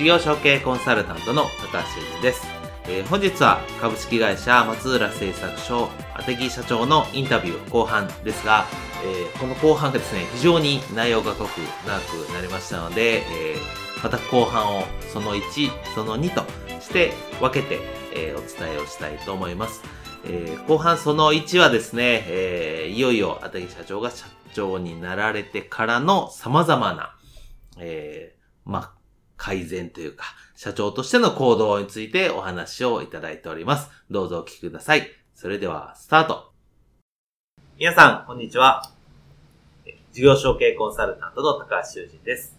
事業承継コンサルタントの高橋修人です、えー、本日は株式会社松浦製作所茂木社長のインタビュー後半ですが、えー、この後半がですね非常に内容が濃く長くなりましたので、えー、また後半をその1その2として分けて、えお伝えをしたいと思います。え、後半その1はですね、え、いよいよ、あたぎ社長が社長になられてからの様々な、え、まあ、改善というか、社長としての行動についてお話をいただいております。どうぞお聞きください。それでは、スタート。皆さん、こんにちは。事業承継コンサルタントの高橋修人です。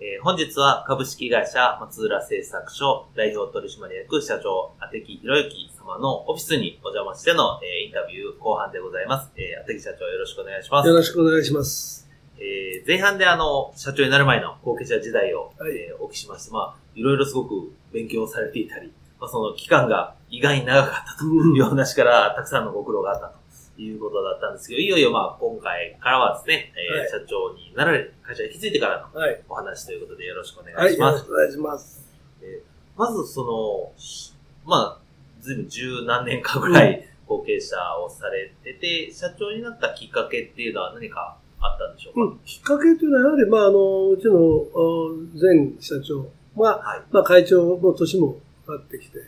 えー、本日は株式会社松浦製作所代表取締役社長、あてきひろゆき様のオフィスにお邪魔しての、えー、インタビュー後半でございます。えー、あてき社長よろしくお願いします。よろしくお願いします。えー、前半であの、社長になる前の後継者時代を、はい、えー、お聞きしまして、まあ、いろいろすごく勉強されていたり、まあ、その期間が意外に長かったという話から、たくさんのご苦労があったということだったんですけど、いよいよまあ、今回からはですね、えー、はい、社長になられ、会社に引き継いてからのお話ということでよろしくお願いします。はい、よろしくお願いします。えー、まずその、まあ、ずいぶん十何年かぐらい後継者をされてて、社長になったきっかけっていうのは何かあったんでしょうか、うん、きっかけというのは、やはり、まあ、あの、うちの前社長は、はい、まあ、会長の年もなってきて、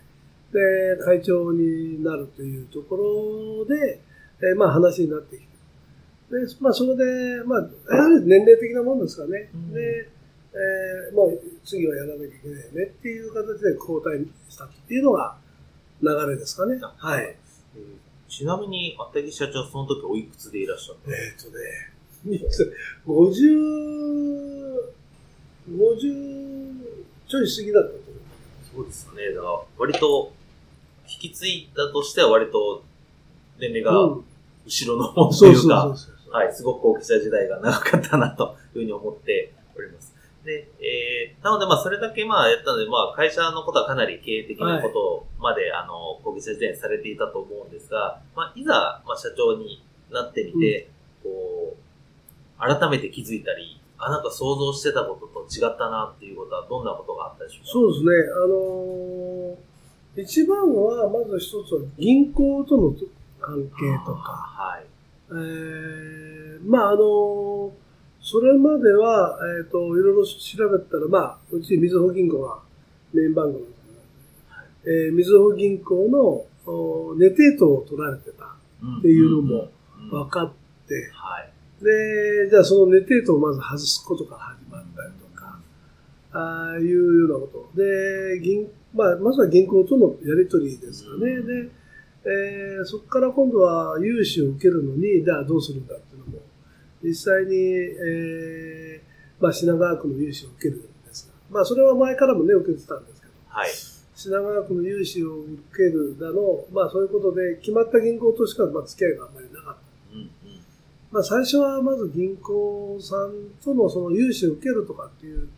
で、会長になるというところで、えー、まあ、話になってきて。で、まあ、それで、まあ、やはり年齢的なもんですかね。うん、で、えー、まあ、次はやらなきゃいけないよねっていう形で交代したっていうのが流れですかね。はい。ちなみに、あったぎ社長、その時おいくつでいらっしゃった？えっ、とね、50、50ちょい過ぎだったと思う。そうですよね。だから、割と、引き継いだとしては割と、年齢が後ろの方というか、はい、すごく大きさ時代が長かったなというふうに思っております。で、えー、なのでまあそれだけまあやったので、まあ会社のことはかなり経営的なことまで、はい、あの、小木社時代にされていたと思うんですが、まあいざ、まあ社長になってみて、うん、こう、改めて気づいたり、あ、なんか想像してたことと違ったなっていうことはどんなことがあったでしょうか？そうですね。あのー、一番は、まず一つは銀行との関係とか。はい。えー、まあ、あのー、それまでは、えっ、ー、と、いろいろ調べたら、まあ、うち、みずほ銀行がメインバンクなんですけど、えー、みずほ銀行のネテートを取られてたっていうのも分かって、はい。で、じゃあそのネテートをまず外すことから始まったりとか、ああいうようなこと。で、銀、まあ、まずは銀行とのやり取りですよね。で、えー、そこから今度は融資を受けるのに、じゃあどうするんだっていうのも、実際に、えー、まあ、品川区の融資を受けるんですが、まあ、それは前からもね、受けてたんですけど、はい。品川区の融資を受けるだの、まあ、そういうことで、決まった銀行としか、まあ、付き合いがあんまりなかった。まあ、最初はまず銀行さんとのその融資を受けるとかっていう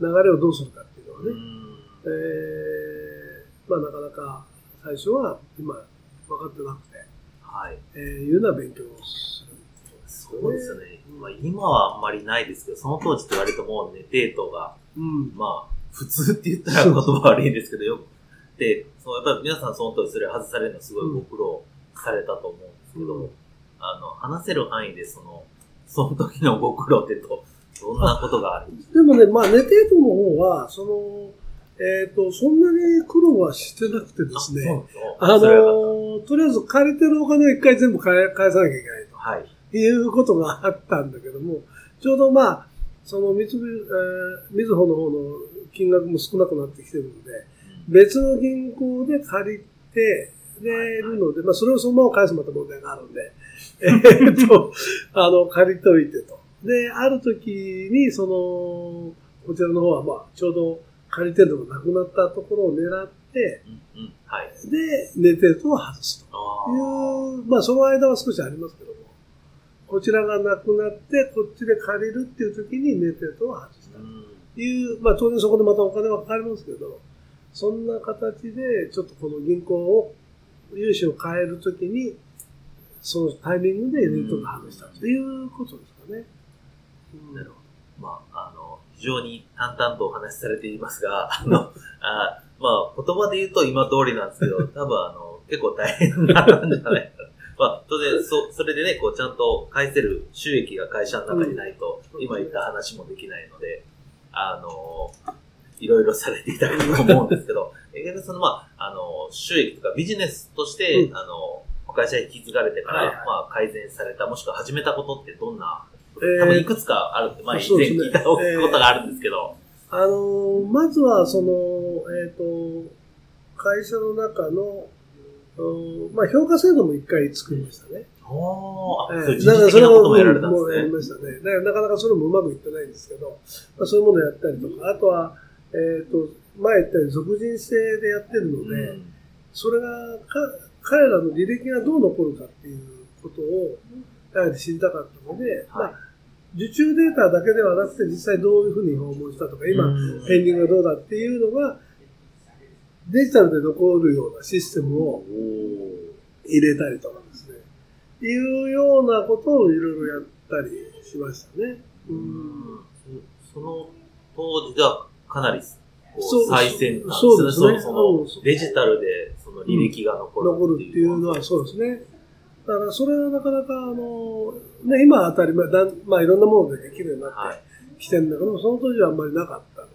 流れをどうするかっていうのはね、えー、まあ、なかなか最初は今分かってなくて、はい。えー、いうような勉強をする。そうですよね。まあ、今はあんまりないですけど、その当時って割ともうね、デートが、うん、まあ、普通って言ったら言葉悪いんですけど、よく、で、そのやっぱり皆さんその当時それ外されるのすごいご苦労されたと思うんですけど、うんあの、話せる範囲で、その、その時のご苦労ってと、どんなことがある？んですかでもね、まあ、ネテートの方は、その、えっ、ー、と、そんなに苦労はしてなくてですね、あのとりあえず借りてるお金を一回全部返返さなきゃいけないと、はい、いうことがあったんだけども、ちょうどまあ、その三つ、えー、みずほの方の金額も少なくなってきてるので、別の銀行で借りて、で、るので、まあ、それをそのまま返すまた問題があるんで、えっと、あの、借りといてと。で、ある時に、その、こちらの方は、まあ、ちょうど借りてるのがなくなったところを狙って、うんうん。はい、で、寝てると外すと。いう、まあ、その間は少しありますけども、こちらがなくなって、こっちで借りるっていう時に寝てると外したという、まあ、当然そこでまたお金はかかりますけど、そんな形で、ちょっとこの銀行を、融資を変えるときに、そのタイミングでネットが外したということですかね。うん、なるほど。まあ、あの、非常に淡々とお話しされていますが、あの、あまあ、言葉で言うと今通りなんですけど、多分あの、結構大変なんじゃないかな。まあ、当然、そ、それでね、こう、ちゃんと返せる収益が会社の中にないと、うん、今言った話もできないので、あの、いろいろされていたと思うんですけど、逆にその、まあ、あの、収益とかビジネスとして、うん、あの、会社に引き継がれてから、はいはい、まあ、改善された、もしくは始めたことってどんな、多分いくつかあるって、まあ、以前聞いたことがあるんですけど。えー、あのまずは、その、えっ、ー、と、会社の中の、まあ、評価制度も一回作りましたね。ああ、えー、だからそれもやられたんですね。やりましたね。だからなかなかそれもうまくいってないんですけど、まあ、そういうものをやったりとか、あとは、えっ、ー、と、前言ったように属人制でやってるので、うん、それがか、彼らの履歴がどう残るかっていうことを、やはり知りたかったので、はい、まあ、受注データだけではなくて、実際どういうふうに訪問したとか、今、ペンディングがどうだっていうのが、デジタルで残るようなシステムを入れたりとかですね、いうようなことをいろいろやったりしましたね。うん、その当時はかなり最先端そうですね。そのデジタルでその履歴が残る、残るっていうのはそうですね。だからそれはなかなか、あの、ね、今当たり前、だまあいろんなものでできるようになってきてるんだけど、はい、その当時はあんまりなかったので、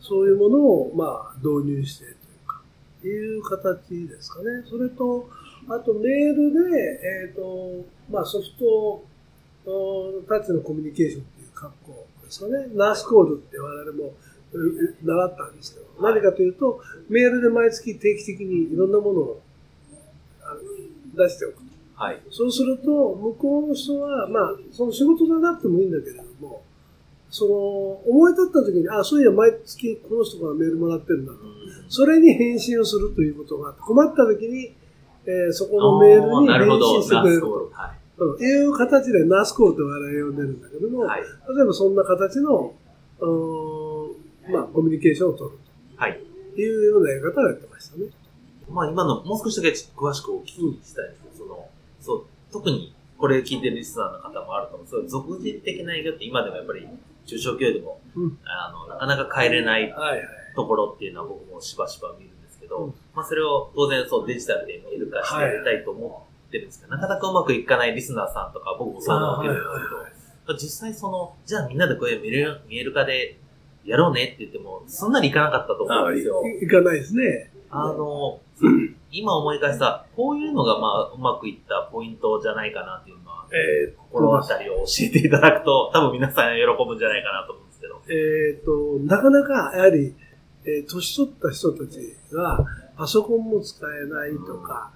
そういうものを、まあ導入してというか、いう形ですかね。それと、あとメールで、えっ、ー、と、まあソフトタッチのコミュニケーションっていう格好ですかね。ナースコールって我々も習ったんですけど、何かというと、メールで毎月定期的にいろんなものを出しておくと。はい、そうすると、向こうの人は、まあ、その仕事じゃなくてもいいんだけれども、その、思い立った時に、あ、そういや、毎月この人からメールもらってるんだと。それに返信をするということが、困った時に、えー、そこのメールに返信してくれると。はい、いう形でナースコールと我々呼んでるんだけども、はい、例えばそんな形の、まあ、コミュニケーションを取ると。はい。いうようなやり方をやってましたね。まあ、今の、もう少しだけ詳しくお聞きしたいんです。けど、その、そう、特にこれ聞いてるリスナーの方もあると思う。そう俗人的な営業って今でもやっぱり中小企業でも、うん、あの、なかなか変えれないところっていうのは僕もしばしば見るんですけど、うん、まあそれを当然そうデジタルで見える化してやりたいと思ってるんですけど、はい、なかなかうまくいかないリスナーさんとか僕もそう思ってるんですけど、実際その、じゃあみんなでこういう見える見える化でやろうねって言っても、そんなにいかなかったと思うんですよ。いかないですね。あの、今思い返した、こういうのがまあ、うまくいったポイントじゃないかなっていうのは、えー、心当たりを教えていただくと、多分皆さん喜ぶんじゃないかなと思うんですけど。えっ、と、なかなか、やはり、えー、年取った人たちが、パソコンも使えないとか、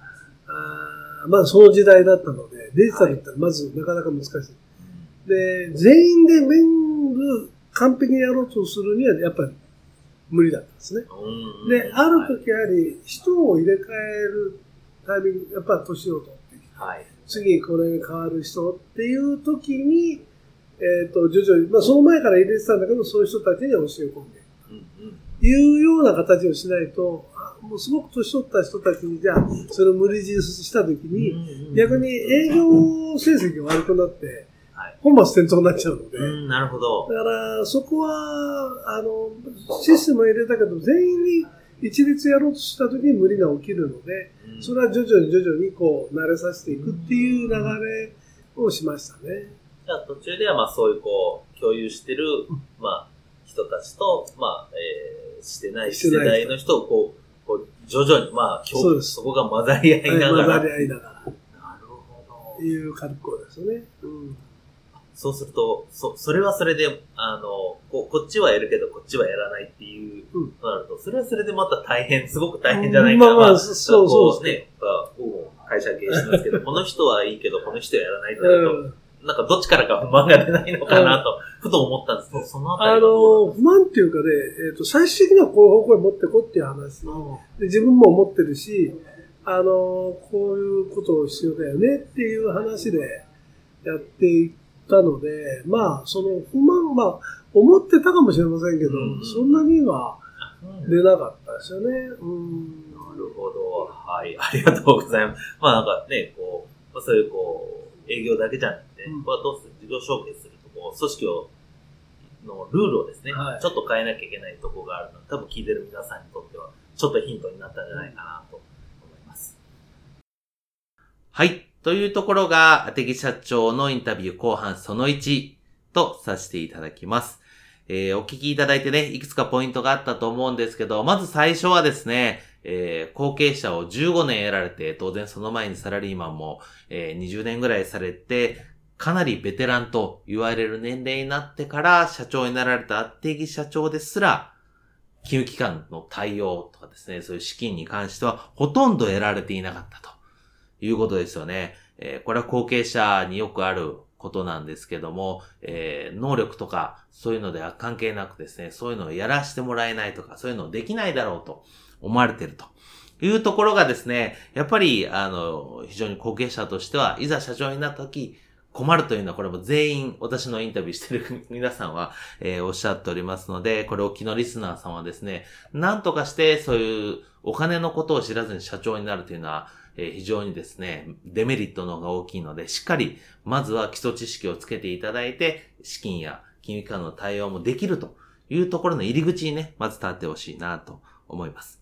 うん、あまあその時代だったので、デジタルってまずなかなか難しい。はい、で、全員で全部完璧にやろうとするには、やっぱり無理だったんですね。で、ある時やはり人を入れ替えるタイミング、やっぱ年を取ってきて、はい、次これが変わる人っていう時に、えっ、ー、と、徐々に、まあその前から入れてたんだけど、そういう人たちに教え込んでいくというような形をしないと、もうすごく年取った人たちに、じゃあ、それを無理強いした時に、逆に営業成績が悪くなって、本末転倒になっちゃうので。うん、なるほど。だから、そこは、あの、システムを入れたけど、全員に一律やろうとした時に無理が起きるので、うん、それは徐々に徐々にこう、慣れさせていくっていう流れをしましたね。じゃあ途中では、まあそういうこう、共有してる、まあ、人たちと、まあ、えー、してない世代の人をこう、こう徐々に、まあ、そそこが混ざり合いながら。混ざり合いながら。なるほど。いう格好ですよね。うんそうすると、そ、それはそれで、あの、ここっちはやるけど、こっちはやらないっていう、となると、それはそれでまた大変、すごく大変じゃないかな。まあまあ、そうそうね。会社経営してますけど、この人はいいけど、この人はやらないってなると、うんなんかどっちからか不満が出ないのかなと、ふと思ったんですけど、そのあたりあの、不満っていうかね、えっ、ー、と、最終的にはこういう方向へ持ってこっていう話、で。自分も思ってるし、あの、こういうことを必要だよねっていう話でやっていったので、まあ、その不満、まあ、思ってたかもしれませんけど、うん、そんなには出なかったですよね。うん、なるほど。はい、ありがとうございます。まあなんかね、こう、そういうこう、営業だけじゃなくて、うん、これはどうする？事業承継するとこう、組織を、のルールをですね、はい、ちょっと変えなきゃいけないところがあるので、多分聞いてる皆さんにとっては、ちょっとヒントになったんじゃないかなと思います。はい。というところが、アテギ社長のインタビュー後半その1とさせていただきます。えー、お聞きいただいてね、いくつかポイントがあったと思うんですけど、まず最初はですね、えー、後継者を15年得られて、当然その前にサラリーマンも、えー、20年ぐらいされて、かなりベテランと言われる年齢になってから社長になられたアテギ社長ですら、金融機関の対応とかですね、そういう資金に関してはほとんど得られていなかったと。いうことですよね。えー、これは後継者によくあることなんですけども、えー、能力とかそういうのでは関係なくですね、そういうのをやらしてもらえないとか、そういうのできないだろうと思われてると。いうところがですね、やっぱり、あの、非常に後継者としては、いざ社長になった時、困るというのは、これも全員、私のインタビューしてる皆さんは、えー、おっしゃっておりますので、これを昨日リスナーさんはですね、なんとかして、そういうお金のことを知らずに社長になるというのは、え非常にですね、デメリットの方が大きいので、しっかり、まずは基礎知識をつけていただいて、資金や金融機関の対応もできるというところの入り口にね、まず立ってほしいなと思います。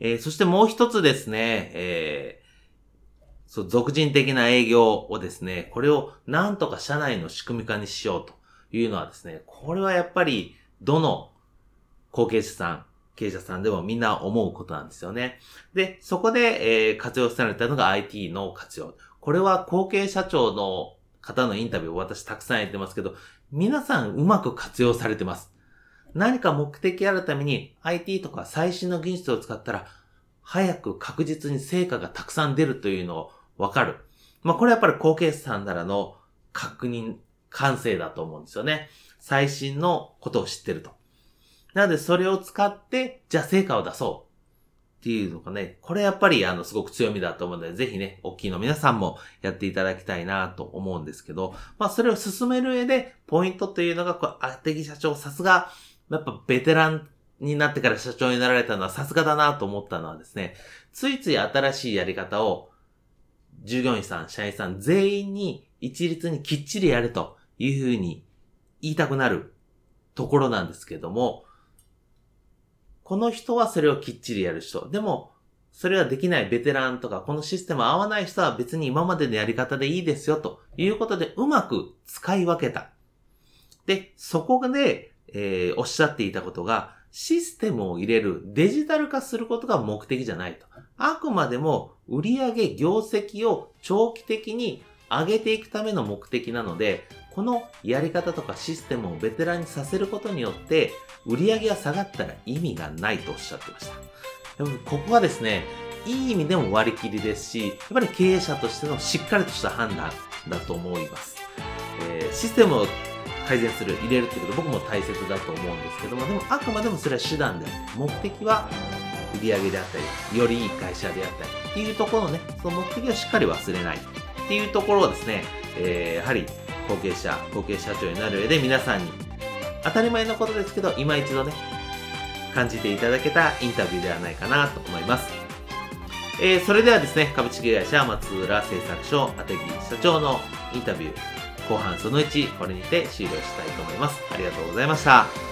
えー、そしてもう一つですね、えー、そう、俗人的な営業をですね、これをなんとか社内の仕組み化にしようというのはですね、これはやっぱり、どの後継者さん、経営者さんでもみんな思うことなんですよね。で、そこで、えー、活用されたのが IT の活用。これは後継社長の方のインタビューを私たくさんやってますけど、皆さんうまく活用されてます。何か目的あるために IT とか最新の技術を使ったら、早く確実に成果がたくさん出るというのをわかる。まあ、これやっぱり後継者さんならの確認、完成だと思うんですよね。最新のことを知ってると。なので、それを使って、じゃあ成果を出そう。っていうのがね、これやっぱりあの、すごく強みだと思うので、ぜひね、大きいの皆さんもやっていただきたいなと思うんですけど、まあそれを進める上で、ポイントというのが、こう、あてぎ社長、さすが、やっぱベテランになってから社長になられたのはさすがだなと思ったのはですね、ついつい新しいやり方を、従業員さん、社員さん全員に一律にきっちりやるというふうに言いたくなるところなんですけども、この人はそれをきっちりやる人。でも、それはできないベテランとか、このシステム合わない人は別に今までのやり方でいいですよ、ということで、うまく使い分けた。で、そこで、えー、おっしゃっていたことが、システムを入れる、デジタル化することが目的じゃないと。あくまでも、売上業績を長期的に上げていくための目的なので、このやり方とかシステムをベテランにさせることによって、売り上げが下がったら意味がないとおっしゃってました。でもここはですね、いい意味でも割り切りですし、やっぱり経営者としてのしっかりとした判断だと思います。えー、システムを改善する、入れるってこと僕も大切だと思うんですけども、でもあくまでもそれは手段で目的は売り上げであったり、よりいい会社であったりっていうところのね、その目的をしっかり忘れないっていうところをですね、えー、やはり後継者、後継社長になる上で皆さんに当たり前のことですけど、今一度ね、感じていただけたインタビューではないかなと思います。えー、それではですね、株式会社松浦製作所、あてぎ社長のインタビュー、後半その1、これにて終了したいと思います。ありがとうございました。